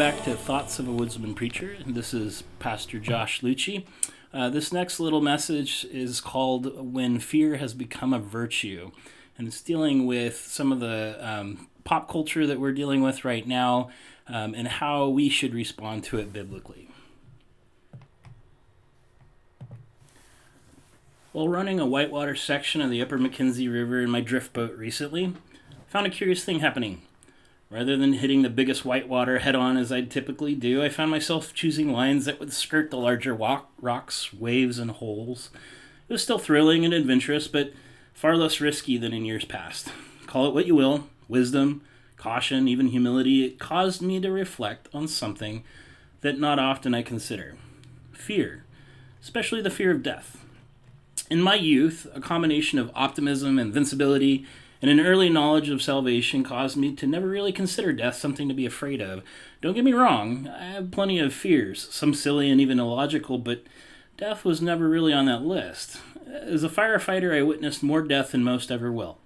back to Thoughts of a Woodsman Preacher. This is Pastor Josh Lucci. Uh, this next little message is called When Fear Has Become a Virtue. And it's dealing with some of the um, pop culture that we're dealing with right now um, and how we should respond to it biblically. While running a whitewater section of the Upper McKenzie River in my drift boat recently, I found a curious thing happening. Rather than hitting the biggest whitewater head on as I'd typically do, I found myself choosing lines that would skirt the larger walk, rocks, waves, and holes. It was still thrilling and adventurous, but far less risky than in years past. Call it what you will wisdom, caution, even humility. It caused me to reflect on something that not often I consider fear, especially the fear of death. In my youth, a combination of optimism, and invincibility, and an early knowledge of salvation caused me to never really consider death something to be afraid of. Don't get me wrong, I have plenty of fears, some silly and even illogical, but death was never really on that list. As a firefighter, I witnessed more death than most ever will.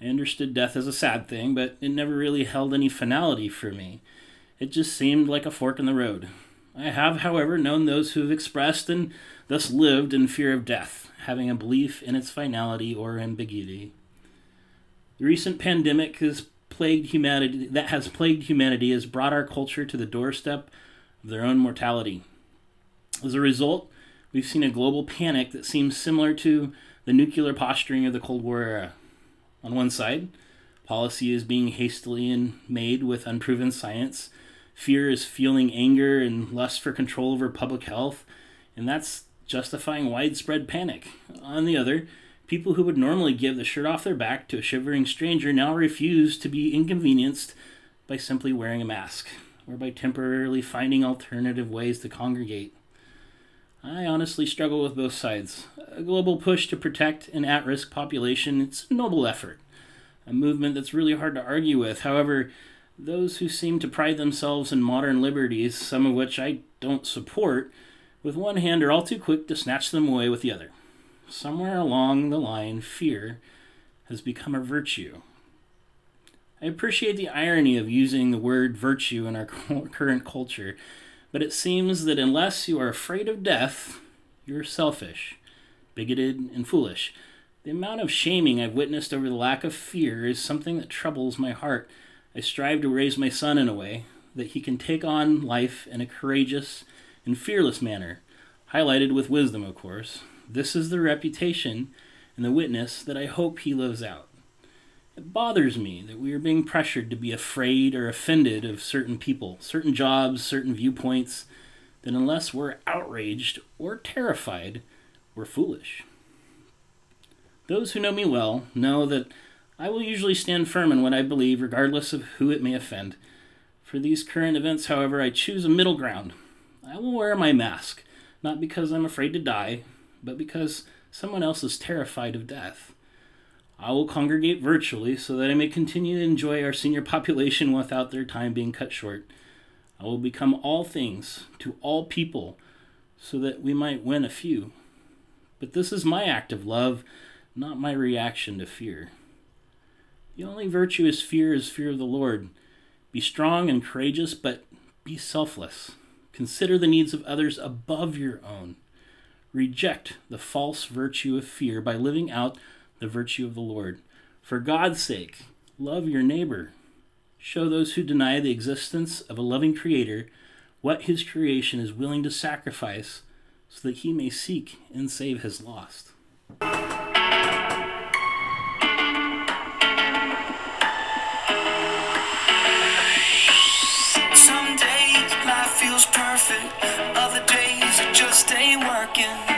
I understood death as a sad thing, but it never really held any finality for me. It just seemed like a fork in the road. I have, however, known those who have expressed and thus lived in fear of death, having a belief in its finality or ambiguity. The recent pandemic has plagued humanity that has plagued humanity has brought our culture to the doorstep of their own mortality. As a result, we've seen a global panic that seems similar to the nuclear posturing of the Cold War era. On one side, policy is being hastily made with unproven science. Fear is fueling anger and lust for control over public health, and that's justifying widespread panic. On the other, People who would normally give the shirt off their back to a shivering stranger now refuse to be inconvenienced by simply wearing a mask or by temporarily finding alternative ways to congregate. I honestly struggle with both sides. A global push to protect an at risk population, it's a noble effort, a movement that's really hard to argue with. However, those who seem to pride themselves in modern liberties, some of which I don't support, with one hand are all too quick to snatch them away with the other somewhere along the line, fear has become a virtue. I appreciate the irony of using the word virtue in our current culture, but it seems that unless you are afraid of death, you're selfish, bigoted, and foolish. The amount of shaming I've witnessed over the lack of fear is something that troubles my heart. I strive to raise my son in a way that he can take on life in a courageous and fearless manner, highlighted with wisdom, of course. This is the reputation and the witness that I hope he lives out. It bothers me that we are being pressured to be afraid or offended of certain people, certain jobs, certain viewpoints, that unless we're outraged or terrified, we're foolish. Those who know me well know that I will usually stand firm in what I believe, regardless of who it may offend. For these current events, however, I choose a middle ground. I will wear my mask, not because I'm afraid to die, but because someone else is terrified of death. I will congregate virtually so that I may continue to enjoy our senior population without their time being cut short. I will become all things to all people so that we might win a few. But this is my act of love, not my reaction to fear. The only virtue is fear is fear of the Lord. Be strong and courageous, but be selfless. Consider the needs of others above your own. Reject the false virtue of fear by living out the virtue of the Lord. For God's sake, love your neighbor. Show those who deny the existence of a loving Creator what His creation is willing to sacrifice so that He may seek and save His lost. Life feels perfect, working.